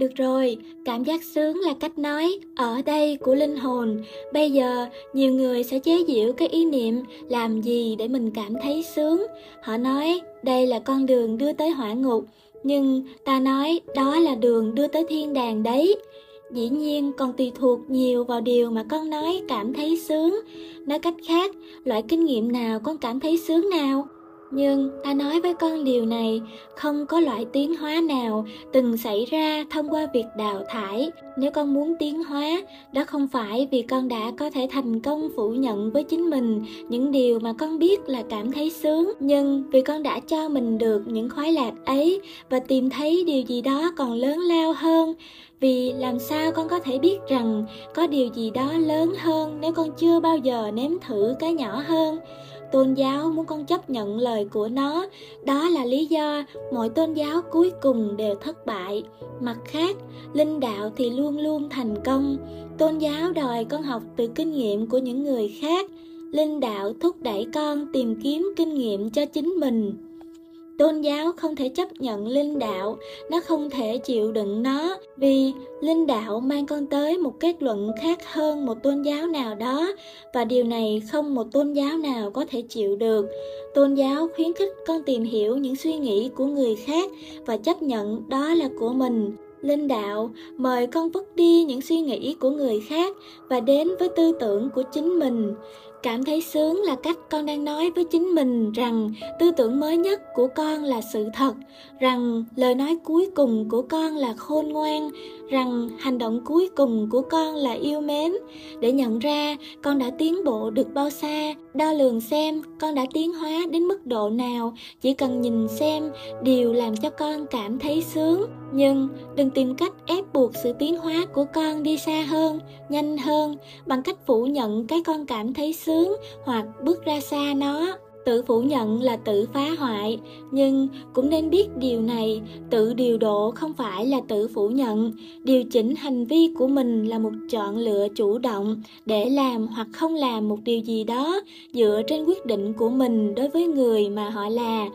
Được rồi, cảm giác sướng là cách nói ở đây của linh hồn. Bây giờ, nhiều người sẽ chế giễu cái ý niệm làm gì để mình cảm thấy sướng. Họ nói đây là con đường đưa tới hỏa ngục, nhưng ta nói đó là đường đưa tới thiên đàng đấy. Dĩ nhiên còn tùy thuộc nhiều vào điều mà con nói cảm thấy sướng. Nói cách khác, loại kinh nghiệm nào con cảm thấy sướng nào? Nhưng ta nói với con điều này, không có loại tiến hóa nào từng xảy ra thông qua việc đào thải. Nếu con muốn tiến hóa, đó không phải vì con đã có thể thành công phủ nhận với chính mình những điều mà con biết là cảm thấy sướng, nhưng vì con đã cho mình được những khoái lạc ấy và tìm thấy điều gì đó còn lớn lao hơn. Vì làm sao con có thể biết rằng có điều gì đó lớn hơn nếu con chưa bao giờ nếm thử cái nhỏ hơn? Tôn giáo muốn con chấp nhận lời của nó. Đó là lý do mọi tôn giáo cuối cùng đều thất bại. Mặt khác, linh đạo thì luôn luôn thành công. Tôn giáo đòi con học từ kinh nghiệm của những người khác. Linh đạo thúc đẩy con tìm kiếm kinh nghiệm cho chính mình tôn giáo không thể chấp nhận linh đạo, nó không thể chịu đựng nó, vì linh đạo mang con tới một kết luận khác hơn một tôn giáo nào đó, và điều này không một tôn giáo nào có thể chịu được. Tôn giáo khuyến khích con tìm hiểu những suy nghĩ của người khác và chấp nhận đó là của mình linh đạo, mời con vứt đi những suy nghĩ của người khác và đến với tư tưởng của chính mình. Cảm thấy sướng là cách con đang nói với chính mình rằng tư tưởng mới nhất của con là sự thật, rằng lời nói cuối cùng của con là khôn ngoan, rằng hành động cuối cùng của con là yêu mến. Để nhận ra, con đã tiến bộ được bao xa đo lường xem con đã tiến hóa đến mức độ nào. Chỉ cần nhìn xem, điều làm cho con cảm thấy sướng. Nhưng đừng tìm cách ép buộc sự tiến hóa của con đi xa hơn, nhanh hơn, bằng cách phủ nhận cái con cảm thấy sướng hoặc bước ra xa nó tự phủ nhận là tự phá hoại, nhưng cũng nên biết điều này, tự điều độ không phải là tự phủ nhận. Điều chỉnh hành vi của mình là một chọn lựa chủ động để làm hoặc không làm một điều gì đó dựa trên quyết định của mình đối với người mà họ là.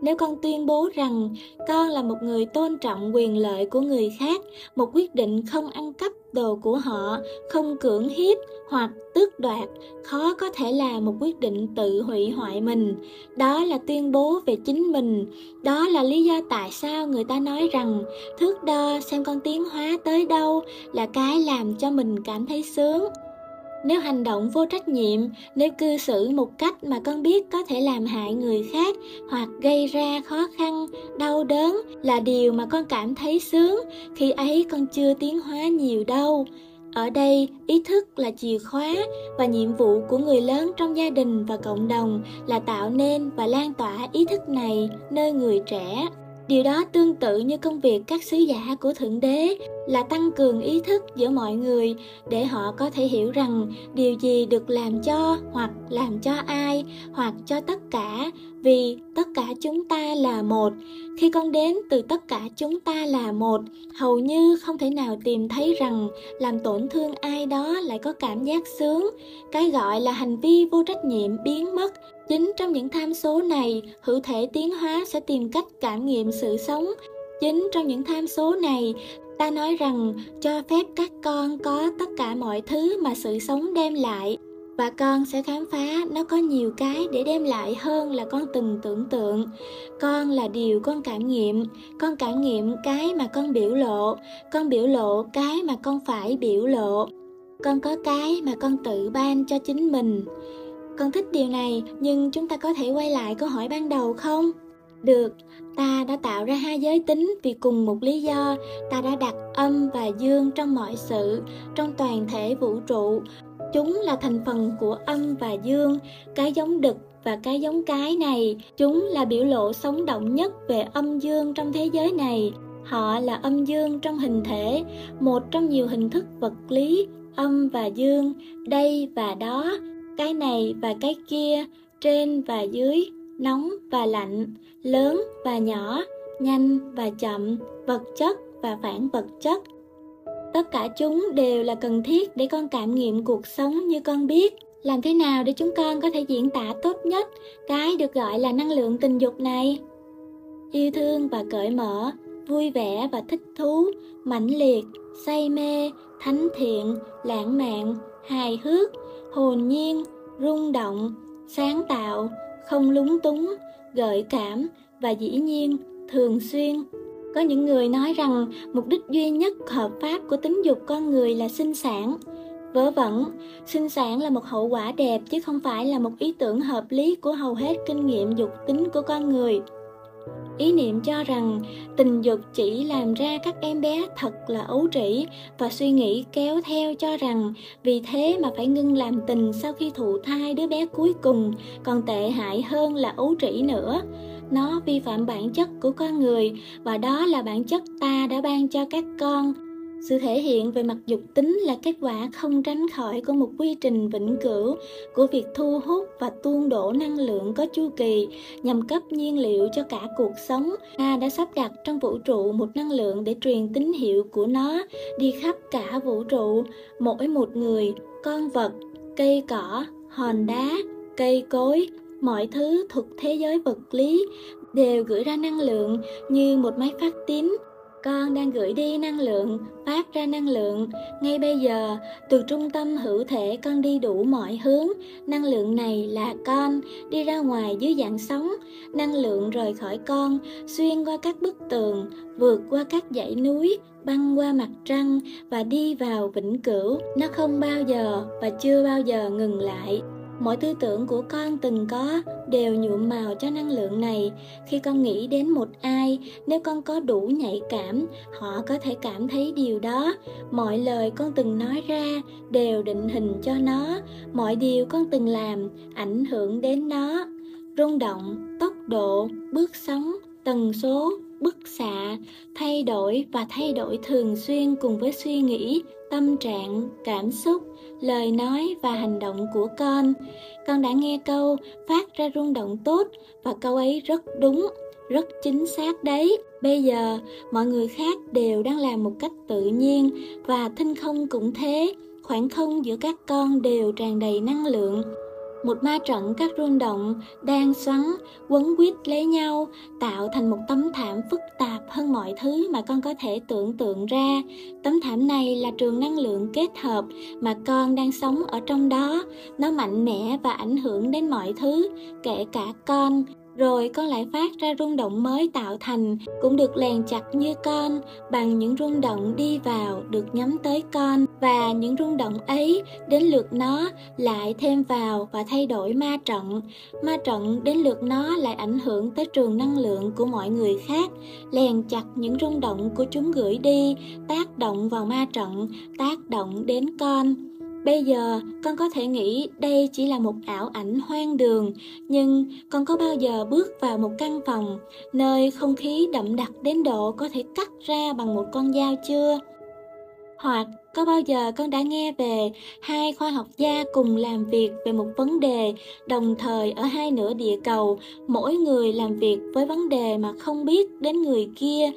Nếu con tuyên bố rằng con là một người tôn trọng quyền lợi của người khác, một quyết định không ăn cắp đồ của họ, không cưỡng hiếp hoặc tước đoạt, khó có thể là một quyết định tự hủy hoại mình. Đó là tuyên bố về chính mình. Đó là lý do tại sao người ta nói rằng, thước đo xem con tiến hóa tới đâu là cái làm cho mình cảm thấy sướng. Nếu hành động vô trách nhiệm, nếu cư xử một cách mà con biết có thể làm hại người khác hoặc gây ra khó khăn, đau đớn là điều mà con cảm thấy sướng, khi ấy con chưa tiến hóa nhiều đâu ở đây, ý thức là chìa khóa và nhiệm vụ của người lớn trong gia đình và cộng đồng là tạo nên và lan tỏa ý thức này nơi người trẻ. Điều đó tương tự như công việc các sứ giả của thượng đế, là tăng cường ý thức giữa mọi người để họ có thể hiểu rằng điều gì được làm cho hoặc làm cho ai hoặc cho tất cả vì tất cả chúng ta là một. Khi con đến từ tất cả chúng ta là một, hầu như không thể nào tìm thấy rằng làm tổn thương ai đó lại có cảm giác sướng. Cái gọi là hành vi vô trách nhiệm biến mất. Chính trong những tham số này, hữu thể tiến hóa sẽ tìm cách cảm nghiệm sự sống. Chính trong những tham số này, ta nói rằng cho phép các con có tất cả mọi thứ mà sự sống đem lại và con sẽ khám phá. Nó có nhiều cái để đem lại hơn là con từng tưởng tượng. Con là điều con cảm nghiệm. Con cảm nghiệm cái mà con biểu lộ. Con biểu lộ cái mà con phải biểu lộ. Con có cái mà con tự ban cho chính mình. Con thích điều này, nhưng chúng ta có thể quay lại câu hỏi ban đầu không? Được, ta đã tạo ra hai giới tính vì cùng một lý do. Ta đã đặt âm và dương trong mọi sự, trong toàn thể vũ trụ chúng là thành phần của âm và dương, cái giống đực và cái giống cái này. Chúng là biểu lộ sống động nhất về âm dương trong thế giới này. Họ là âm dương trong hình thể, một trong nhiều hình thức vật lý, âm và dương, đây và đó, cái này và cái kia, trên và dưới, nóng và lạnh, lớn và nhỏ, nhanh và chậm, vật chất và phản vật chất tất cả chúng đều là cần thiết để con cảm nghiệm cuộc sống như con biết làm thế nào để chúng con có thể diễn tả tốt nhất cái được gọi là năng lượng tình dục này yêu thương và cởi mở vui vẻ và thích thú, mãnh liệt, say mê, thánh thiện, lãng mạn, hài hước, hồn nhiên, rung động, sáng tạo, không lúng túng, gợi cảm và dĩ nhiên thường xuyên. Có những người nói rằng mục đích duy nhất hợp pháp của tính dục con người là sinh sản. Vớ vẩn, sinh sản là một hậu quả đẹp chứ không phải là một ý tưởng hợp lý của hầu hết kinh nghiệm dục tính của con người ý niệm cho rằng tình dục chỉ làm ra các em bé thật là ấu trĩ và suy nghĩ kéo theo cho rằng vì thế mà phải ngưng làm tình sau khi thụ thai đứa bé cuối cùng còn tệ hại hơn là ấu trĩ nữa nó vi phạm bản chất của con người và đó là bản chất ta đã ban cho các con sự thể hiện về mặt dục tính là kết quả không tránh khỏi của một quy trình vĩnh cửu của việc thu hút và tuôn đổ năng lượng có chu kỳ nhằm cấp nhiên liệu cho cả cuộc sống. Ta đã sắp đặt trong vũ trụ một năng lượng để truyền tín hiệu của nó đi khắp cả vũ trụ. Mỗi một người, con vật, cây cỏ, hòn đá, cây cối, mọi thứ thuộc thế giới vật lý đều gửi ra năng lượng như một máy phát tín. Con đang gửi đi năng lượng, phát ra năng lượng. Ngay bây giờ, từ trung tâm hữu thể, con đi đủ mọi hướng. Năng lượng này là con, đi ra ngoài dưới dạng sóng. Năng lượng rời khỏi con, xuyên qua các bức tường, vượt qua các dãy núi, băng qua mặt trăng và đi vào vĩnh cửu. Nó không bao giờ và chưa bao giờ ngừng lại mọi tư tưởng của con từng có đều nhuộm màu cho năng lượng này. Khi con nghĩ đến một ai, nếu con có đủ nhạy cảm, họ có thể cảm thấy điều đó. Mọi lời con từng nói ra đều định hình cho nó. Mọi điều con từng làm ảnh hưởng đến nó. Rung động, tốc độ, bước sóng, tần số, bức xạ thay đổi và thay đổi thường xuyên cùng với suy nghĩ tâm trạng, cảm xúc, lời nói và hành động của con. Con đã nghe câu phát ra rung động tốt và câu ấy rất đúng, rất chính xác đấy. Bây giờ, mọi người khác đều đang làm một cách tự nhiên và thinh không cũng thế. Khoảng không giữa các con đều tràn đầy năng lượng một ma trận các rung động, đang xoắn, quấn quýt lấy nhau, tạo thành một tấm thảm phức tạp hơn mọi thứ mà con có thể tưởng tượng ra. Tấm thảm này là trường năng lượng kết hợp mà con đang sống ở trong đó. Nó mạnh mẽ và ảnh hưởng đến mọi thứ, kể cả con rồi con lại phát ra rung động mới tạo thành, cũng được lèn chặt như con, bằng những rung động đi vào được nhắm tới con. Và những rung động ấy, đến lượt nó lại thêm vào và thay đổi ma trận. Ma trận đến lượt nó lại ảnh hưởng tới trường năng lượng của mọi người khác. Lèn chặt những rung động của chúng gửi đi, tác động vào ma trận, tác động đến con. Bây giờ con có thể nghĩ đây chỉ là một ảo ảnh hoang đường, nhưng con có bao giờ bước vào một căn phòng nơi không khí đậm đặc đến độ có thể cắt ra bằng một con dao chưa? Hoặc có bao giờ con đã nghe về hai khoa học gia cùng làm việc về một vấn đề đồng thời ở hai nửa địa cầu, mỗi người làm việc với vấn đề mà không biết đến người kia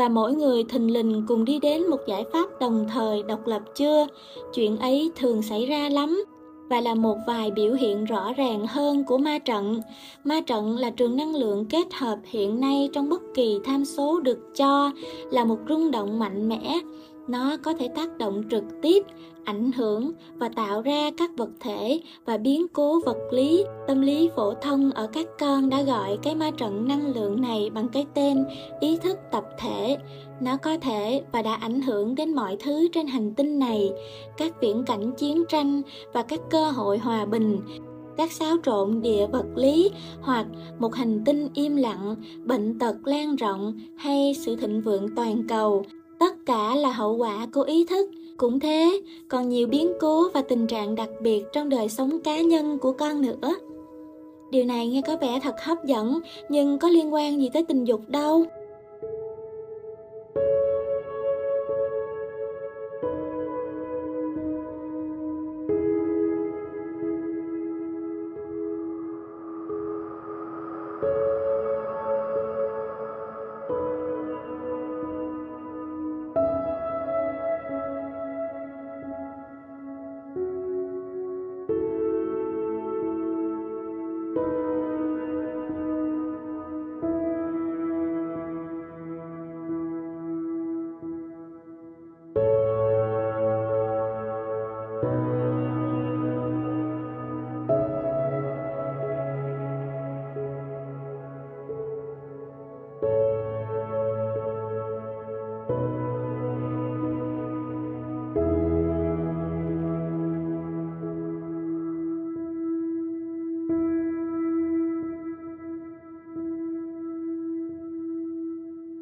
và mỗi người thình lình cùng đi đến một giải pháp đồng thời độc lập chưa? Chuyện ấy thường xảy ra lắm. Và là một vài biểu hiện rõ ràng hơn của ma trận. Ma trận là trường năng lượng kết hợp hiện nay trong bất kỳ tham số được cho là một rung động mạnh mẽ nó có thể tác động trực tiếp, ảnh hưởng và tạo ra các vật thể và biến cố vật lý, tâm lý phổ thông ở các con đã gọi cái ma trận năng lượng này bằng cái tên ý thức tập thể. Nó có thể và đã ảnh hưởng đến mọi thứ trên hành tinh này, các viễn cảnh chiến tranh và các cơ hội hòa bình, các xáo trộn địa vật lý hoặc một hành tinh im lặng, bệnh tật lan rộng hay sự thịnh vượng toàn cầu tất cả là hậu quả của ý thức. Cũng thế, còn nhiều biến cố và tình trạng đặc biệt trong đời sống cá nhân của con nữa. Điều này nghe có vẻ thật hấp dẫn, nhưng có liên quan gì tới tình dục đâu?